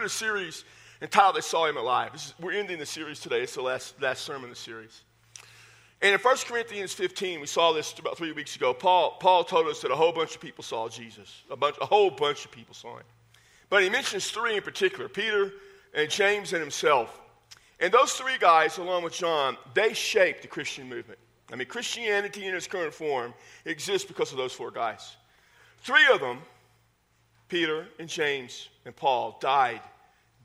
in a series entitled They Saw Him Alive. Is, we're ending the series today. It's the last, last sermon in the series. And in 1 Corinthians 15, we saw this about three weeks ago. Paul, Paul told us that a whole bunch of people saw Jesus. A, bunch, a whole bunch of people saw him. But he mentions three in particular Peter and James and himself. And those three guys, along with John, they shaped the Christian movement. I mean, Christianity in its current form exists because of those four guys. Three of them, Peter and James and Paul, died,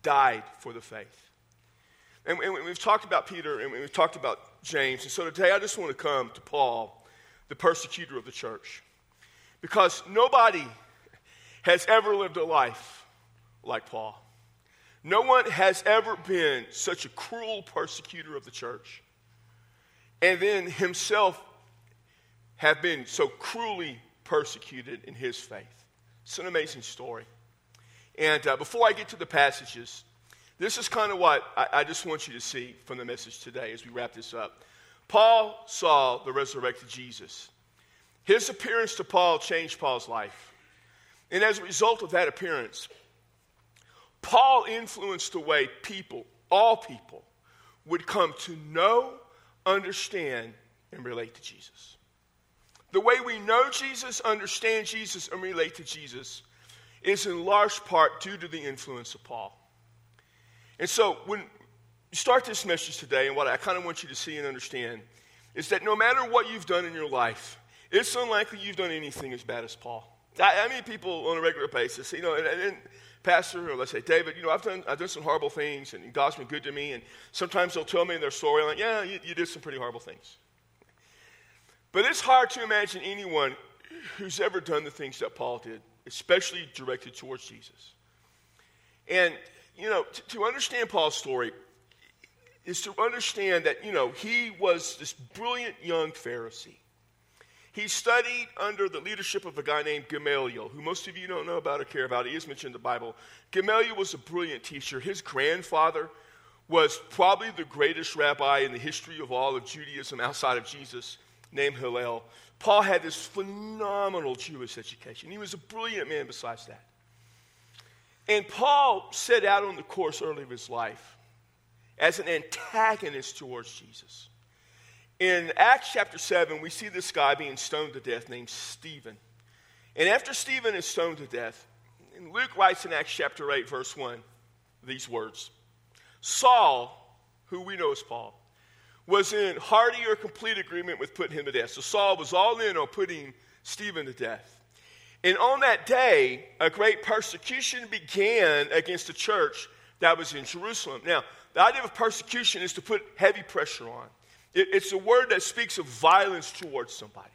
died for the faith. And, and we've talked about Peter and we've talked about James. And so today I just want to come to Paul, the persecutor of the church. Because nobody has ever lived a life like Paul. No one has ever been such a cruel persecutor of the church. And then himself have been so cruelly persecuted in his faith. It's an amazing story. And uh, before I get to the passages, this is kind of what I, I just want you to see from the message today as we wrap this up. Paul saw the resurrected Jesus. His appearance to Paul changed Paul's life. And as a result of that appearance, Paul influenced the way people, all people, would come to know, understand, and relate to Jesus. The way we know Jesus, understand Jesus, and relate to Jesus is in large part due to the influence of Paul. And so when you start this message today, and what I kind of want you to see and understand is that no matter what you've done in your life, it's unlikely you've done anything as bad as Paul. I, I meet people on a regular basis, you know, and, and Pastor, or let's say, David, you know, I've done, I've done some horrible things, and God's been good to me, and sometimes they'll tell me in their story, I'm like, yeah, you, you did some pretty horrible things. But it's hard to imagine anyone who's ever done the things that Paul did, especially directed towards Jesus. And you know, to, to understand Paul's story is to understand that, you know, he was this brilliant young Pharisee. He studied under the leadership of a guy named Gamaliel, who most of you don't know about or care about. He is mentioned in the Bible. Gamaliel was a brilliant teacher. His grandfather was probably the greatest rabbi in the history of all of Judaism outside of Jesus, named Hillel. Paul had this phenomenal Jewish education. He was a brilliant man besides that. And Paul set out on the course early of his life as an antagonist towards Jesus. In Acts chapter 7, we see this guy being stoned to death named Stephen. And after Stephen is stoned to death, Luke writes in Acts chapter 8, verse 1, these words Saul, who we know as Paul, was in hearty or complete agreement with putting him to death. So Saul was all in on putting Stephen to death. And on that day, a great persecution began against the church that was in Jerusalem. Now, the idea of persecution is to put heavy pressure on. It, it's a word that speaks of violence towards somebody.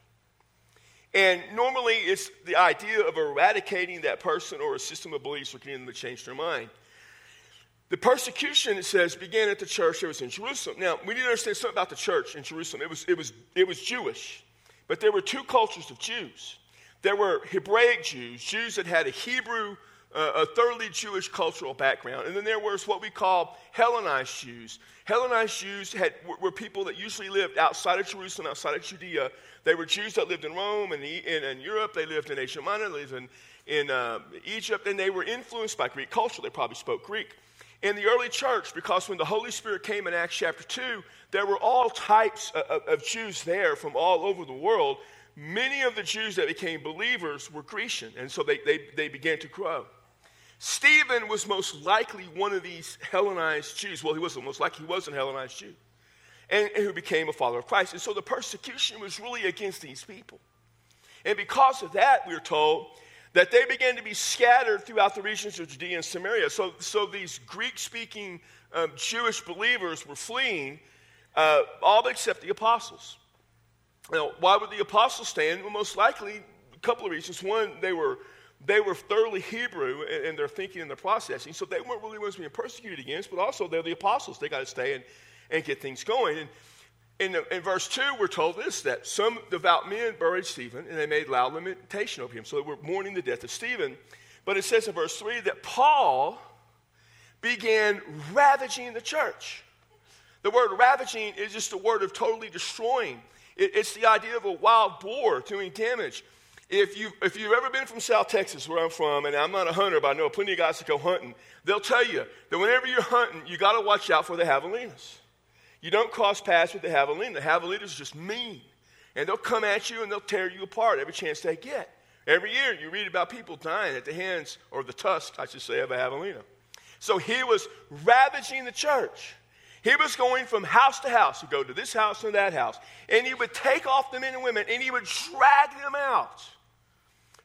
And normally, it's the idea of eradicating that person or a system of beliefs or getting them to change their mind. The persecution, it says, began at the church that was in Jerusalem. Now, we need to understand something about the church in Jerusalem. It was, it was, it was Jewish, but there were two cultures of Jews. There were Hebraic Jews, Jews that had a Hebrew, uh, a thoroughly Jewish cultural background. And then there was what we call Hellenized Jews. Hellenized Jews had, were people that usually lived outside of Jerusalem, outside of Judea. They were Jews that lived in Rome and in, in, Europe. They lived in Asia Minor, they lived in, in uh, Egypt, and they were influenced by Greek culture. They probably spoke Greek. In the early church, because when the Holy Spirit came in Acts chapter 2, there were all types of, of Jews there from all over the world many of the Jews that became believers were Grecian, and so they, they, they began to grow. Stephen was most likely one of these Hellenized Jews. Well, he wasn't most likely, he was an Hellenized Jew, and, and who became a follower of Christ. And so the persecution was really against these people. And because of that, we're told that they began to be scattered throughout the regions of Judea and Samaria. So, so these Greek speaking um, Jewish believers were fleeing, uh, all except the apostles. Now, why would the apostles stand? Well, most likely, a couple of reasons. One, they were, they were thoroughly Hebrew in, in their thinking and their processing, so they weren't really ones being persecuted against, but also they're the apostles. They got to stay and, and get things going. And in, in verse 2, we're told this that some devout men buried Stephen, and they made loud lamentation over him. So they were mourning the death of Stephen. But it says in verse 3 that Paul began ravaging the church. The word ravaging is just a word of totally destroying. It, it's the idea of a wild boar doing damage. If, you, if you've ever been from South Texas, where I'm from, and I'm not a hunter, but I know plenty of guys that go hunting, they'll tell you that whenever you're hunting, you got to watch out for the javelinas. You don't cross paths with the javelina. The javelinas are just mean. And they'll come at you and they'll tear you apart every chance they get. Every year you read about people dying at the hands, or the tusks, I should say, of a javelina. So he was ravaging the church. He was going from house to house. He'd go to this house and that house. And he would take off the men and women and he would drag them out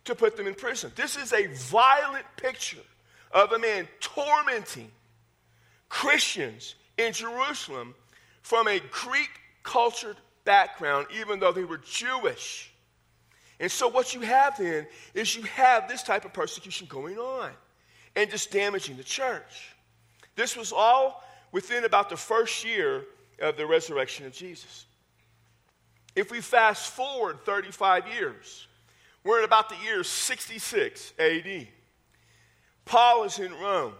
to put them in prison. This is a violent picture of a man tormenting Christians in Jerusalem from a Greek cultured background, even though they were Jewish. And so, what you have then is you have this type of persecution going on and just damaging the church. This was all within about the first year of the resurrection of Jesus. If we fast forward 35 years, we're in about the year 66 AD. Paul is in Rome.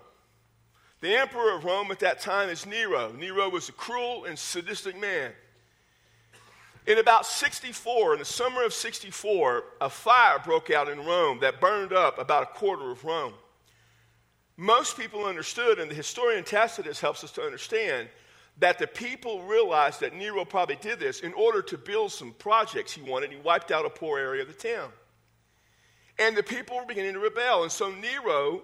The emperor of Rome at that time is Nero. Nero was a cruel and sadistic man. In about 64, in the summer of 64, a fire broke out in Rome that burned up about a quarter of Rome. Most people understood, and the historian Tacitus helps us to understand, that the people realized that Nero probably did this in order to build some projects he wanted. He wiped out a poor area of the town. And the people were beginning to rebel. And so Nero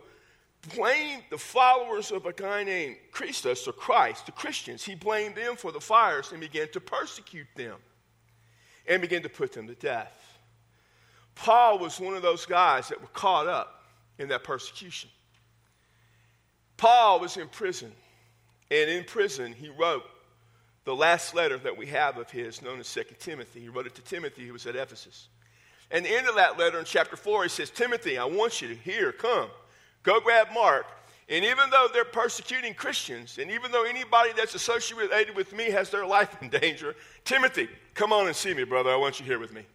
blamed the followers of a guy named Christus or Christ, the Christians. He blamed them for the fires and began to persecute them and began to put them to death. Paul was one of those guys that were caught up in that persecution. Paul was in prison, and in prison, he wrote the last letter that we have of his, known as 2 Timothy. He wrote it to Timothy, who was at Ephesus. And the end of that letter in chapter 4, he says, Timothy, I want you to hear, come, go grab Mark. And even though they're persecuting Crescens, and even though anybody that's associated with me has their life in danger, Timothy, come on and see me, brother. I want you here with me.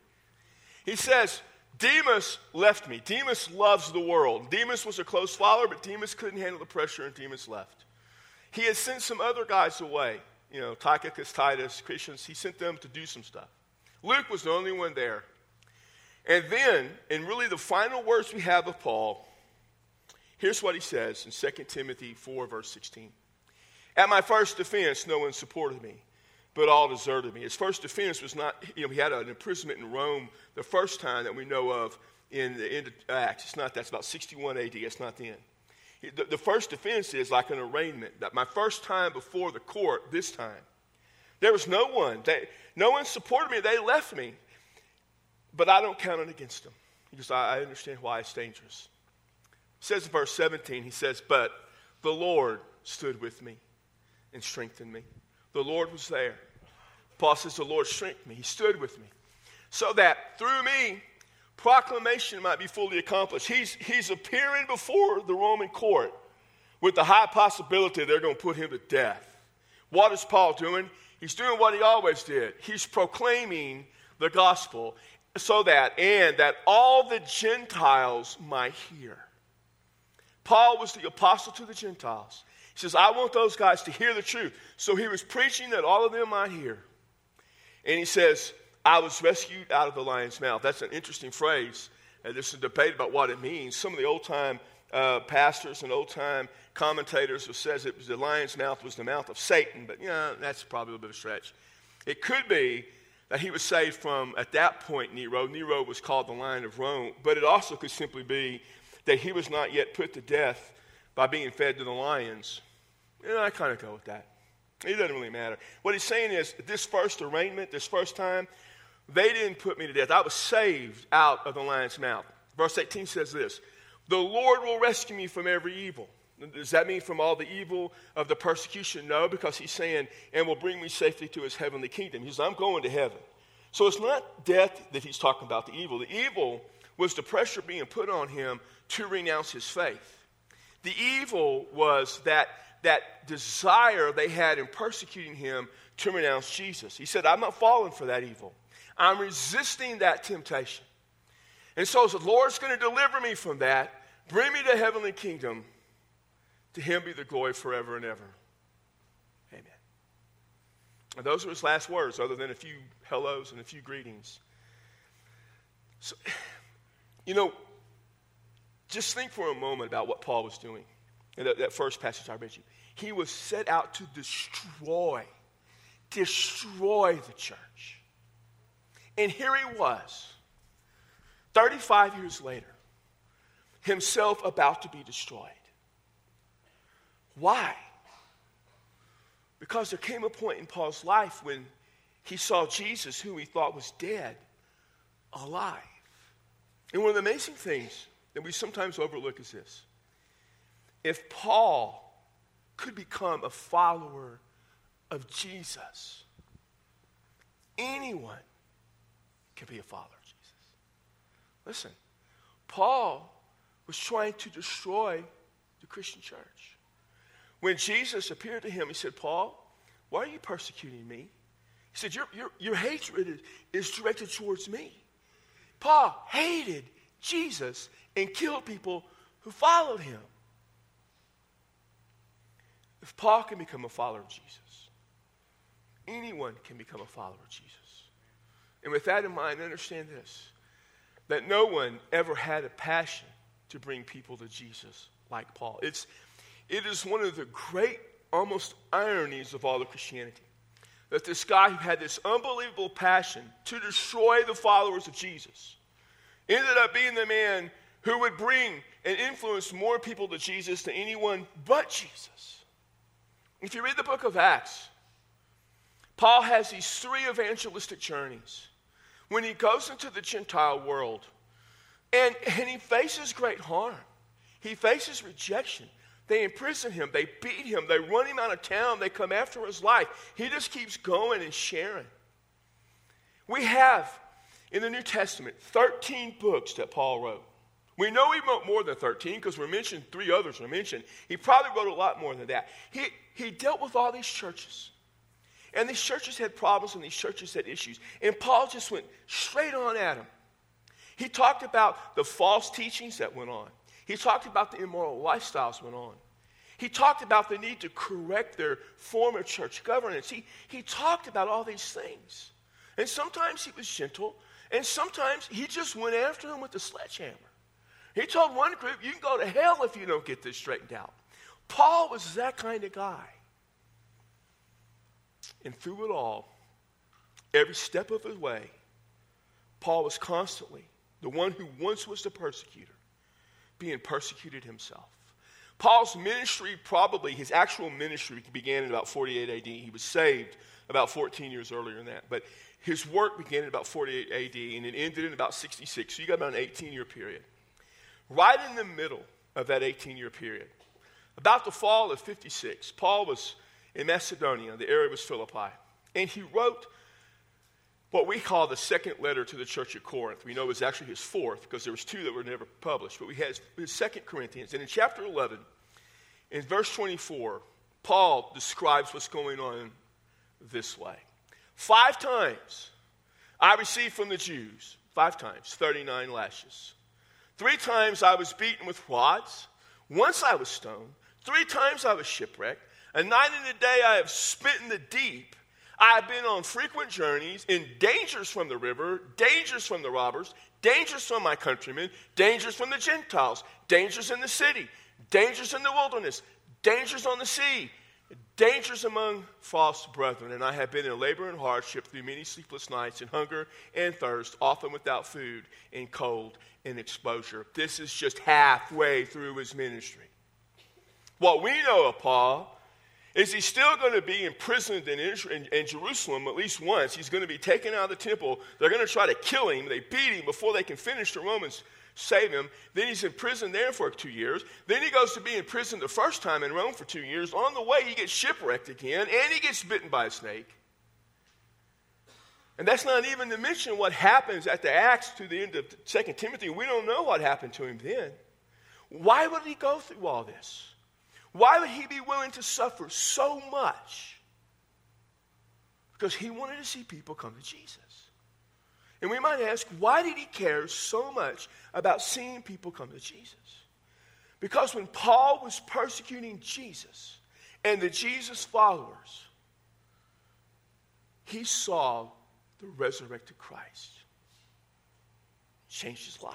He says, Demas left me. Demas loves the world. Demas was a close follower, but Demas couldn't handle the pressure, and Demas left. He had sent some other guys away, you know, Tychicus, Titus, Christians. He sent them to do some stuff. Luke was the only one there. And then, in really the final words we have of Paul, here's what he says in 2 Timothy 4, verse 16. At my first defense, no one supported me, but all deserted me. His first defense was not, you know, he had an imprisonment in Rome the first time that we know of in the end of Acts. It's not, that's about 61 AD. It's not then. The, the first defense is like an arraignment. That my first time before the court, this time, there was no one. They, no one supported me. They left me. But I don't count it against them because I, I understand why it's dangerous. Says in verse 17, he says, But the Lord stood with me and strengthened me. The Lord was there. Paul says, The Lord strengthened me. He stood with me. So that through me, proclamation might be fully accomplished. He's, he's appearing before the Roman court with the high possibility they're going to put him to death. What is Paul doing? He's doing what he always did. He's proclaiming the gospel so that, and that all the Gentiles might hear. Paul was the apostle to the Gentiles. He says, I want those guys to hear the truth. So he was preaching that all of them might hear. And he says, I was rescued out of the lion's mouth. That's an interesting phrase. Uh, there's a debate about what it means. Some of the old time uh, pastors and old time commentators have says it was the lion's mouth was the mouth of Satan, but yeah, that's probably a bit of a stretch. It could be that he was saved from, at that point, Nero. Nero was called the Lion of Rome, but it also could simply be that he was not yet put to death by being fed to the lions. And I kind of go with that. It doesn't really matter. What he's saying is, this first arraignment, this first time, they didn't put me to death. I was saved out of the lion's mouth. Verse 18 says this The Lord will rescue me from every evil. Does that mean from all the evil of the persecution? No, because he's saying, and will bring me safely to his heavenly kingdom. He says, I'm going to heaven. So it's not death that he's talking about, the evil. The evil was the pressure being put on him to renounce his faith. The evil was that, that desire they had in persecuting him to renounce Jesus. He said, I'm not falling for that evil. I'm resisting that temptation. And so the Lord's going to deliver me from that, bring me to heavenly kingdom, to him be the glory forever and ever. Amen. And those are his last words, other than a few hellos and a few greetings. So, You know, just think for a moment about what Paul was doing in that, that first passage I read you. He was set out to destroy, destroy the church. And here he was, 35 years later, himself about to be destroyed. Why? Because there came a point in Paul's life when he saw Jesus, who he thought was dead, alive. And one of the amazing things that we sometimes overlook is this if Paul could become a follower of Jesus, anyone can be a follower of Jesus. Listen, Paul was trying to destroy the Christian church. When Jesus appeared to him, he said, Paul, why are you persecuting me? He said, Your, your, your hatred is, is directed towards me. Paul hated Jesus and killed people who followed him. If Paul can become a follower of Jesus, anyone can become a follower of Jesus. And with that in mind, understand this that no one ever had a passion to bring people to Jesus like Paul. It's, it is one of the great, almost ironies of all of Christianity that this guy who had this unbelievable passion to destroy the followers of Jesus ended up being the man who would bring and influence more people to Jesus than anyone but Jesus. If you read the book of Acts, Paul has these three evangelistic journeys when he goes into the Gentile world and, and he faces great harm. He faces rejection. They imprison him, they beat him, they run him out of town, they come after his life. He just keeps going and sharing. We have in the New Testament 13 books that Paul wrote. We know he wrote more than 13 because we're mentioned three others are mentioned. He probably wrote a lot more than that. He, he dealt with all these churches. And these churches had problems and these churches had issues. And Paul just went straight on at them. He talked about the false teachings that went on. He talked about the immoral lifestyles went on. He talked about the need to correct their former church governance. He, he talked about all these things. And sometimes he was gentle, and sometimes he just went after them with a sledgehammer. He told one group, You can go to hell if you don't get this straightened out. Paul was that kind of guy. And through it all, every step of the way, Paul was constantly the one who once was the persecutor, being persecuted himself. Paul's ministry, probably his actual ministry, began in about 48 AD. He was saved about 14 years earlier than that. But his work began in about 48 AD and it ended in about 66. So you got about an 18 year period. Right in the middle of that 18 year period, about the fall of 56, Paul was in Macedonia, the area was Philippi, and he wrote what we call the second letter to the church at Corinth. We know it was actually his fourth because there was two that were never published, but we had his second Corinthians. And in chapter 11, in verse 24, Paul describes what's going on this way. Five times I received from the Jews, five times, 39 lashes. Three times I was beaten with rods. Once I was stoned. Three times I was shipwrecked. A night and a day I have spent in the deep. I have been on frequent journeys, in dangers from the river, dangers from the robbers, dangers from my countrymen, dangers from the Gentiles, dangers in the city, dangers in the wilderness, dangers on the sea, dangers among false brethren. And I have been in labor and hardship through many sleepless nights, in hunger and thirst, often without food, in cold and exposure. This is just halfway through his ministry. What we know of Paul is he's still going to be imprisoned in, in, in, Jerusalem at least once. He's going to be taken out of the temple. They're going to try to kill him. They beat him before they can finish. The Romans save him. Then he's in prison there for two years. Then he goes to be in prison the first time in Rome for two years. On the way, he gets shipwrecked again, and he gets bitten by a snake. And that's not even to mention what happens at the Acts to the end of 2 Timothy. We don't know what happened to him then. Why would he go through all this? Why would he be willing to suffer so much? Because he wanted to see people come to Jesus. And we might ask, why did he care so much about seeing people come to Jesus? Because when Paul was persecuting Jesus and the Jesus followers, he saw the resurrected Christ. Changed his life.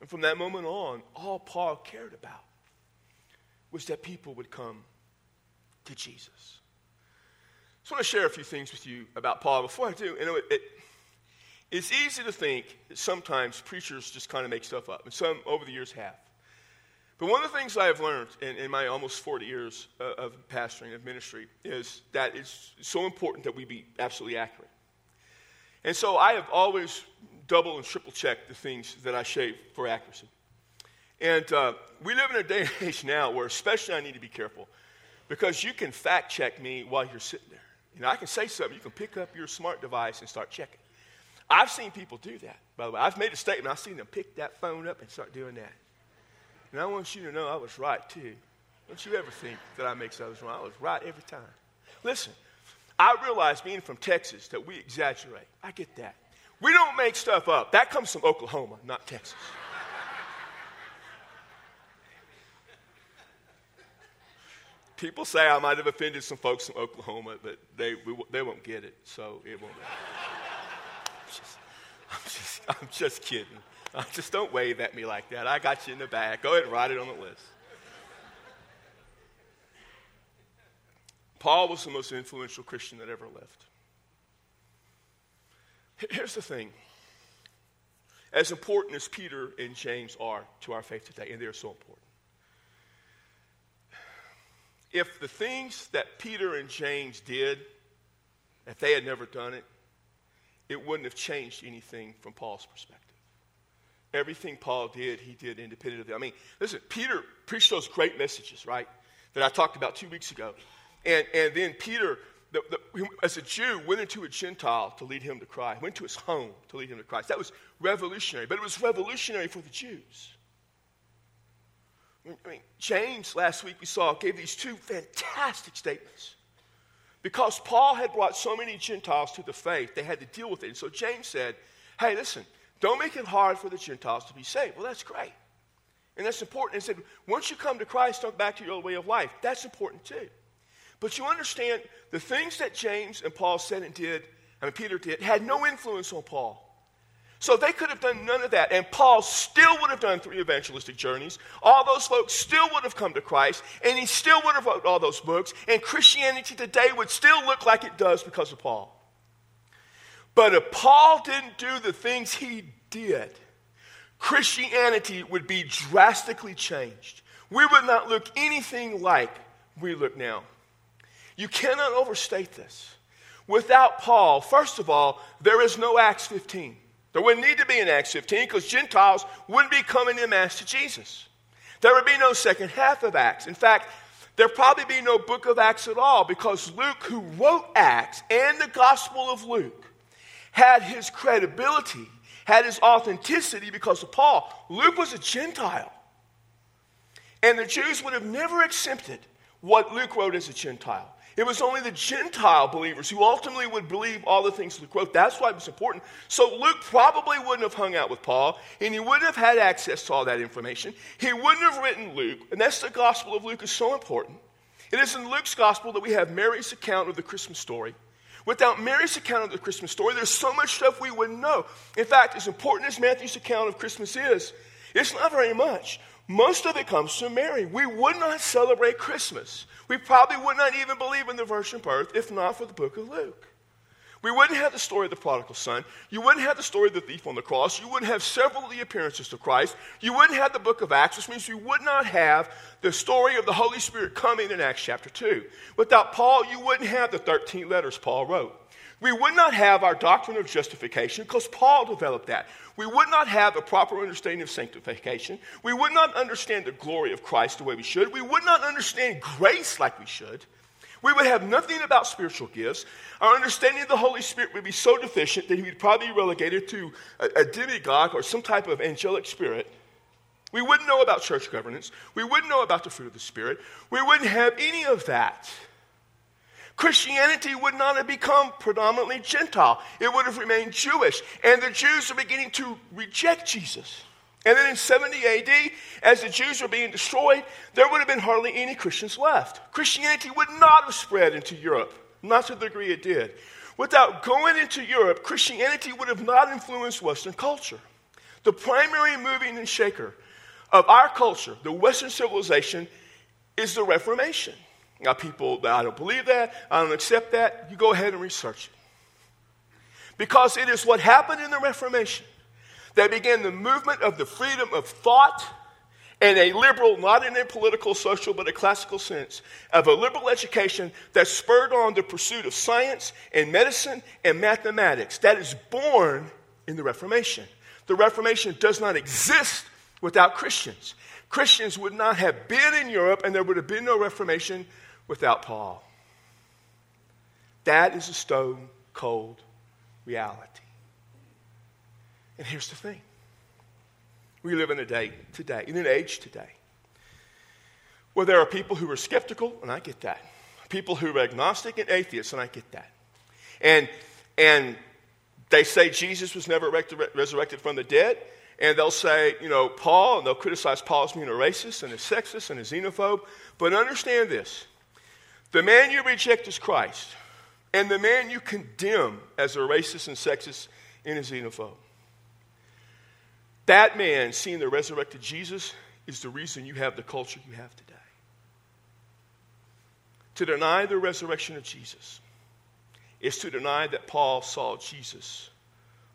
And from that moment on, all Paul cared about was that people would come to Jesus. So I want to share a few things with you about Paul. Before I do, you know, it, it, it's easy to think that sometimes preachers just kind of make stuff up, and some over the years have. But one of the things I have learned in, in my almost 40 years uh, of pastoring, of ministry, is that it's so important that we be absolutely accurate. And so I have always double and triple checked the things that I say for accuracy. And uh, we live in a day and age now where, especially, I need to be careful because you can fact check me while you're sitting there. You know, I can say something, you can pick up your smart device and start checking. I've seen people do that, by the way. I've made a statement, I've seen them pick that phone up and start doing that. And I want you to know I was right too. Don't you ever think that I make something wrong. I was right every time. Listen, I realize being from Texas that we exaggerate. I get that. We don't make stuff up. That comes from Oklahoma, not Texas. People say I might have offended some folks in Oklahoma, but they, we, they won't get it, so it won't. I'm just, I'm just, I'm just kidding. Uh, just don't wave at me like that. I got you in the back. Go ahead and write it on the list. Paul was the most influential Christian that ever lived. Here's the thing as important as Peter and James are to our faith today, and they're so important, if the things that Peter and James did, if they had never done it, it wouldn't have changed anything from Paul's perspective. Everything Paul did, he did independently. I mean, listen, Peter preached those great messages, right, that I talked about two weeks ago. And, and then Peter, the, the, as a Jew, went into a Gentile to lead him to Christ, went to his home to lead him to Christ. That was revolutionary, but it was revolutionary for the Jews. I mean, James, last week we saw, gave these two fantastic statements. Because Paul had brought so many Gentiles to the faith, they had to deal with it. And so James said, hey, listen, don't make it hard for the Gentiles to be saved. Well, that's great. And that's important. He said, once you come to Christ, don't back to your old way of life. That's important too. But you understand the things that James and Paul said and did, I mean, Peter did, had no influence on Paul. So they could have done none of that. And Paul still would have done three evangelistic journeys. All those folks still would have come to Christ. And he still would have wrote all those books. And Christianity today would still look like it does because of Paul. But if Paul didn't do the things he did, Christianity would be drastically changed. We would not look anything like we look now. You cannot overstate this. Without Paul, first of all, there is no Acts 15. There wouldn't need to be an Acts 15 because Gentiles wouldn't be coming in mass to Jesus. There would be no second half of Acts. In fact, there'd probably be no book of Acts at all because Luke, who wrote Acts and the Gospel of Luke, had his credibility, had his authenticity because of Paul. Luke was a Gentile. And the Jews would have never accepted what Luke wrote as a Gentile. It was only the Gentile believers who ultimately would believe all the things Luke wrote. That's why it was important. So Luke probably wouldn't have hung out with Paul, and he wouldn't have had access to all that information. He wouldn't have written Luke, and that's the Gospel of Luke is so important. It is in Luke's Gospel that we have Mary's account of the Christmas story. Without Mary's account of the Christmas story, there's so much stuff we wouldn't know. In fact, as important as Matthew's account of Christmas is, it's not very much. Most of it comes from Mary. We would not celebrate Christmas. We probably would not even believe in the virgin birth if not for the book of Luke. We wouldn't have the story of the prodigal son. You wouldn't have the story of the thief on the cross. You wouldn't have several of the appearances to Christ. You wouldn't have the book of Acts, which means you would not have the story of the Holy Spirit coming in Acts chapter 2. Without Paul, you wouldn't have the 13 letters Paul wrote. We would not have our doctrine of justification because Paul developed that. We would not have a proper understanding of sanctification. We would not understand the glory of Christ the way we should. We would not understand grace like we should. We would have nothing about spiritual gifts. Our understanding of the Holy Spirit would be so deficient that he would probably be relegated to a, a demigod or some type of angelic spirit. We wouldn't know about church governance. We wouldn't know about the fruit of the Spirit. We wouldn't have any of that. Christianity would not have become predominantly Gentile, it would have remained Jewish. And the Jews are beginning to reject Jesus. And then in 70 AD, as the Jews were being destroyed, there would have been hardly any Christians left. Christianity would not have spread into Europe, not to the degree it did. Without going into Europe, Christianity would have not influenced Western culture. The primary moving and shaker of our culture, the Western civilization, is the Reformation. Now, people, that I don't believe that, I don't accept that, you go ahead and research it. Because it is what happened in the Reformation that began the movement of the freedom of thought and a liberal, not in a political, social, but a classical sense, of a liberal education that spurred on the pursuit of science and medicine and mathematics. That is born in the Reformation. The Reformation does not exist without Christians. Christians would not have been in Europe, and there would have been no Reformation without Paul. That is a stone cold reality. And here's the thing we live in a day today, in an age today, where there are people who are skeptical, and I get that. People who are agnostic and atheists, and I get that. And, and they say Jesus was never resurrected from the dead, and they'll say, you know, Paul, and they'll criticize Paul as being a racist and a sexist and a xenophobe. But understand this the man you reject is Christ, and the man you condemn as a racist and sexist and a xenophobe. That man, seeing the resurrected Jesus, is the reason you have the culture you have today. To deny the resurrection of Jesus is to deny that Paul saw Jesus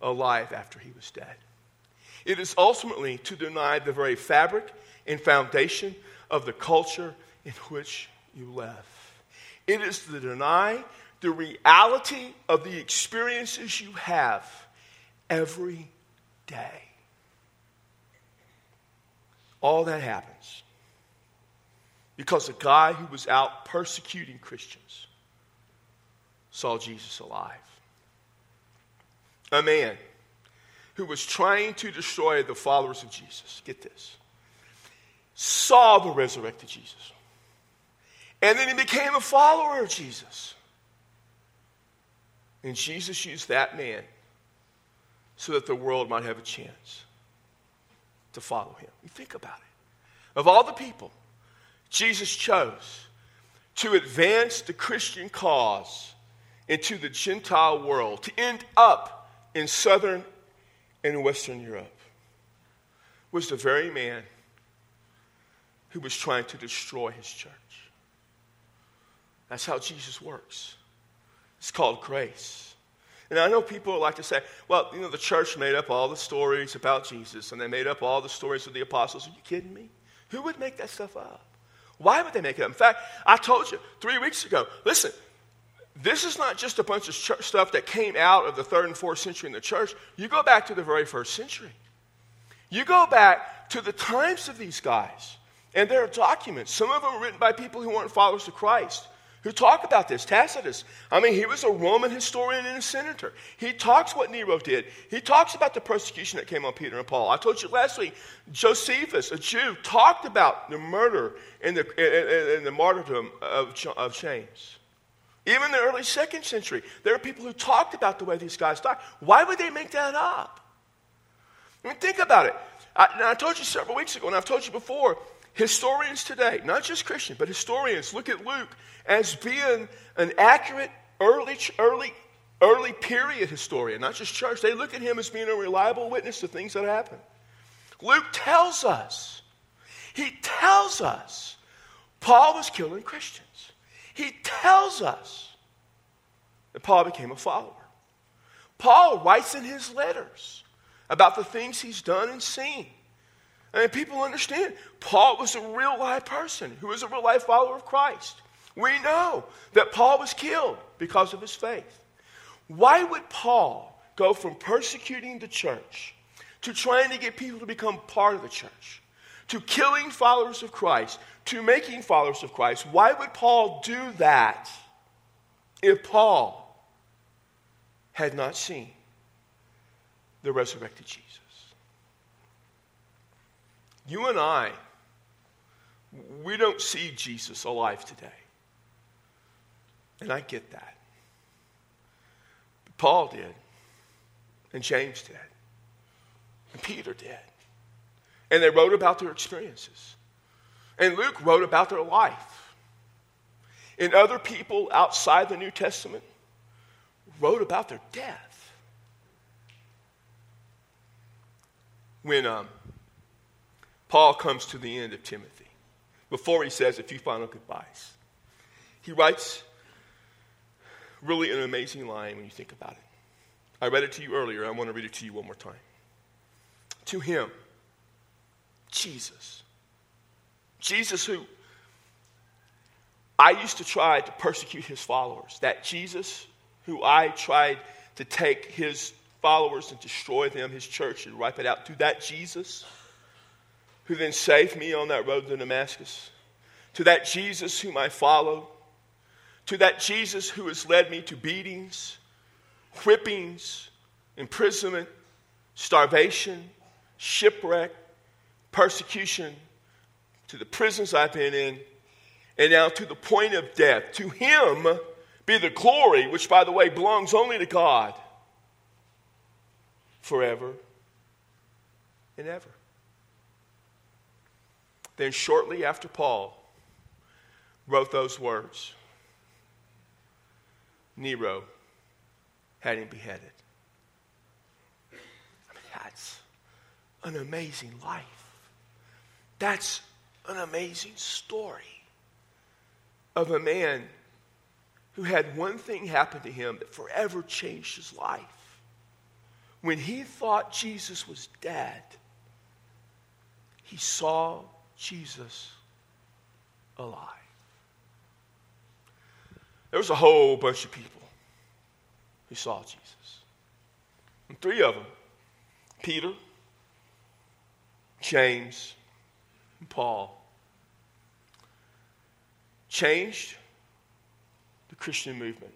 alive after he was dead. It is ultimately to deny the very fabric and foundation of the culture in which you live. It is to deny the reality of the experiences you have every day. All that happens because a guy who was out persecuting Christians saw Jesus alive. A man who was trying to destroy the followers of Jesus, get this, saw the resurrected Jesus. And then he became a follower of Jesus. And Jesus used that man so that the world might have a chance to follow him. You think about it. Of all the people Jesus chose to advance the Christian cause into the Gentile world, to end up in southern and Western Europe, was the very man who was trying to destroy his church. That's how Jesus works. It's called grace. And I know people like to say, well, you know, the church made up all the stories about Jesus and they made up all the stories of the apostles. Are you kidding me? Who would make that stuff up? Why would they make it up? In fact, I told you three weeks ago, listen, this is not just a bunch of stuff that came out of the third and fourth century in the church. You go back to the very first century. You go back to the times of these guys, and there are documents. Some of them written by people who weren't followers of Christ who talk about this. Tacitus, I mean, he was a Roman historian and a senator. He talks what Nero did. He talks about the persecution that came on Peter and Paul. I told you last week, Josephus, a Jew, talked about the murder and the, and, and the martyrdom of, of James. Even in the early second century, there are people who talked about the way these guys died. Why would they make that up? I mean, think about it. I, I told you several weeks ago, and I've told you before, historians today, not just Christian, but historians, look at Luke as being an accurate early, early, early period historian, not just church. They look at him as being a reliable witness to things that happen. Luke tells us, he tells us, Paul was killing Christians. He tells us that Paul became a follower. Paul writes in his letters about the things he's done and seen. And people understand Paul was a real life person who was a real life follower of Christ. We know that Paul was killed because of his faith. Why would Paul go from persecuting the church to trying to get people to become part of the church, to killing followers of Christ, to making followers of Christ? Why would Paul do that if Paul had not seen the resurrected Jesus? You and I, we don't see Jesus alive today. And I get that. But Paul did. And James did. And Peter did. And they wrote about their experiences. And Luke wrote about their life. And other people outside the New Testament wrote about their death. when um, Paul comes to the end of Timothy, before he says a few final goodbyes, he writes really an amazing line when you think about it. I read it to you earlier. I want to read it to you one more time. To him, Jesus. Jesus, who I used to try to persecute his followers. That Jesus, who I tried to take his followers and destroy them, his church, and wipe it out. To that Jesus, who then saved me on that road to Damascus. To that Jesus whom I follow. To that Jesus who has led me to beatings, whippings, imprisonment, starvation, shipwreck, persecution, to the prisons I've been in, and now to the point of death. To him be the glory, which, by the way, belongs only to God forever and ever. Then, shortly after Paul wrote those words, Nero had him beheaded. I mean, that's an amazing life. That's an amazing story of a man who had one thing happen to him that forever changed his life. When he thought Jesus was dead, he saw Jesus alive. There was a whole bunch of people who saw Jesus. And three of them Peter, James, and Paul changed the Christian movement.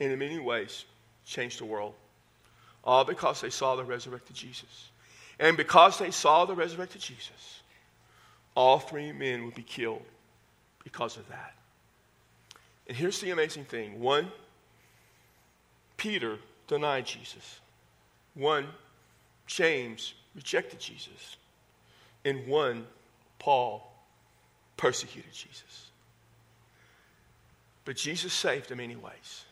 And in many ways, changed the world. All because they saw the resurrected Jesus. And because they saw the resurrected Jesus, all three men would be killed because of that. And here's the amazing thing one, Peter denied Jesus. One, James rejected Jesus. And one, Paul persecuted Jesus. But Jesus saved them anyways,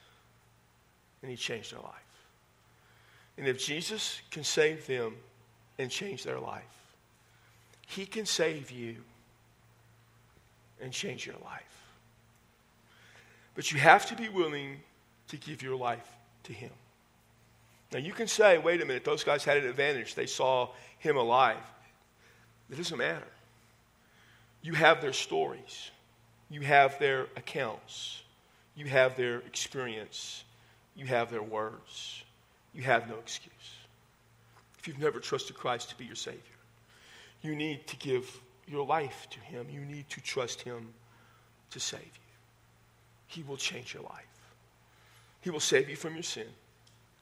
and he changed their life. And if Jesus can save them and change their life, he can save you and change your life. But you have to be willing to give your life to him. Now, you can say, wait a minute, those guys had an advantage. They saw him alive. It doesn't matter. You have their stories, you have their accounts. You have their experience. You have their words. You have no excuse. If you've never trusted Christ to be your Savior, you need to give your life to Him. You need to trust Him to save you. He will change your life. He will save you from your sin.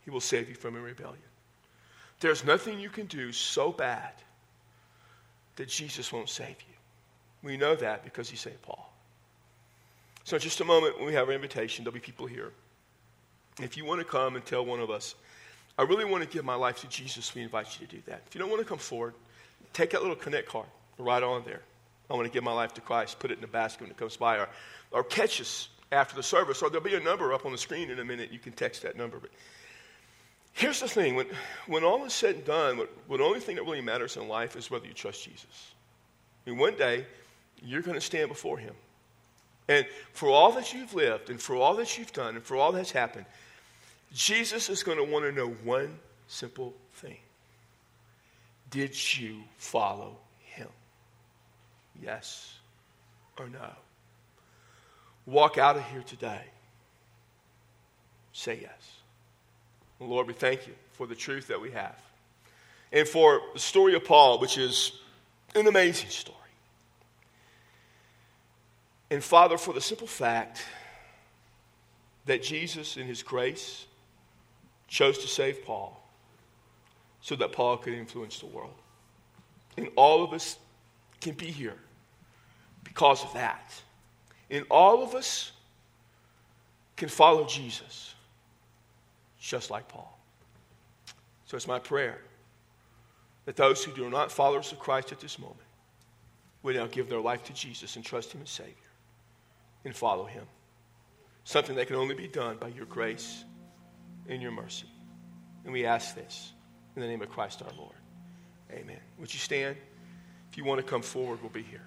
He will save you from your rebellion. There's nothing you can do so bad that Jesus won't save you. We know that because He saved Paul. So, in just a moment, when we have our invitation, there'll be people here. If you want to come and tell one of us, I really want to give my life to Jesus, we invite you to do that. If you don't want to come forward, take that little connect card, right on there. I want to give my life to Christ, put it in the basket when it comes by, or, or catch us after the service, or there'll be a number up on the screen in a minute. You can text that number. But here's the thing when, when all is said and done, what, what the only thing that really matters in life is whether you trust Jesus. I mean, one day, you're going to stand before Him. And for all that you've lived, and for all that you've done, and for all that's happened, Jesus is going to want to know one simple thing Did you follow him? Yes or no? Walk out of here today. Say yes. Lord, we thank you for the truth that we have. And for the story of Paul, which is an amazing story. And Father, for the simple fact that Jesus, in his grace, chose to save Paul so that Paul could influence the world. And all of us can be here because of that. And all of us can follow Jesus just like Paul. So it's my prayer that those who do not followers of Christ at this moment will now give their life to Jesus and trust Him as Savior and follow him. Something that can only be done by your grace and your mercy. And we ask this in the name of Christ our Lord. Amen. Would you stand? If you want to come forward, we'll be here.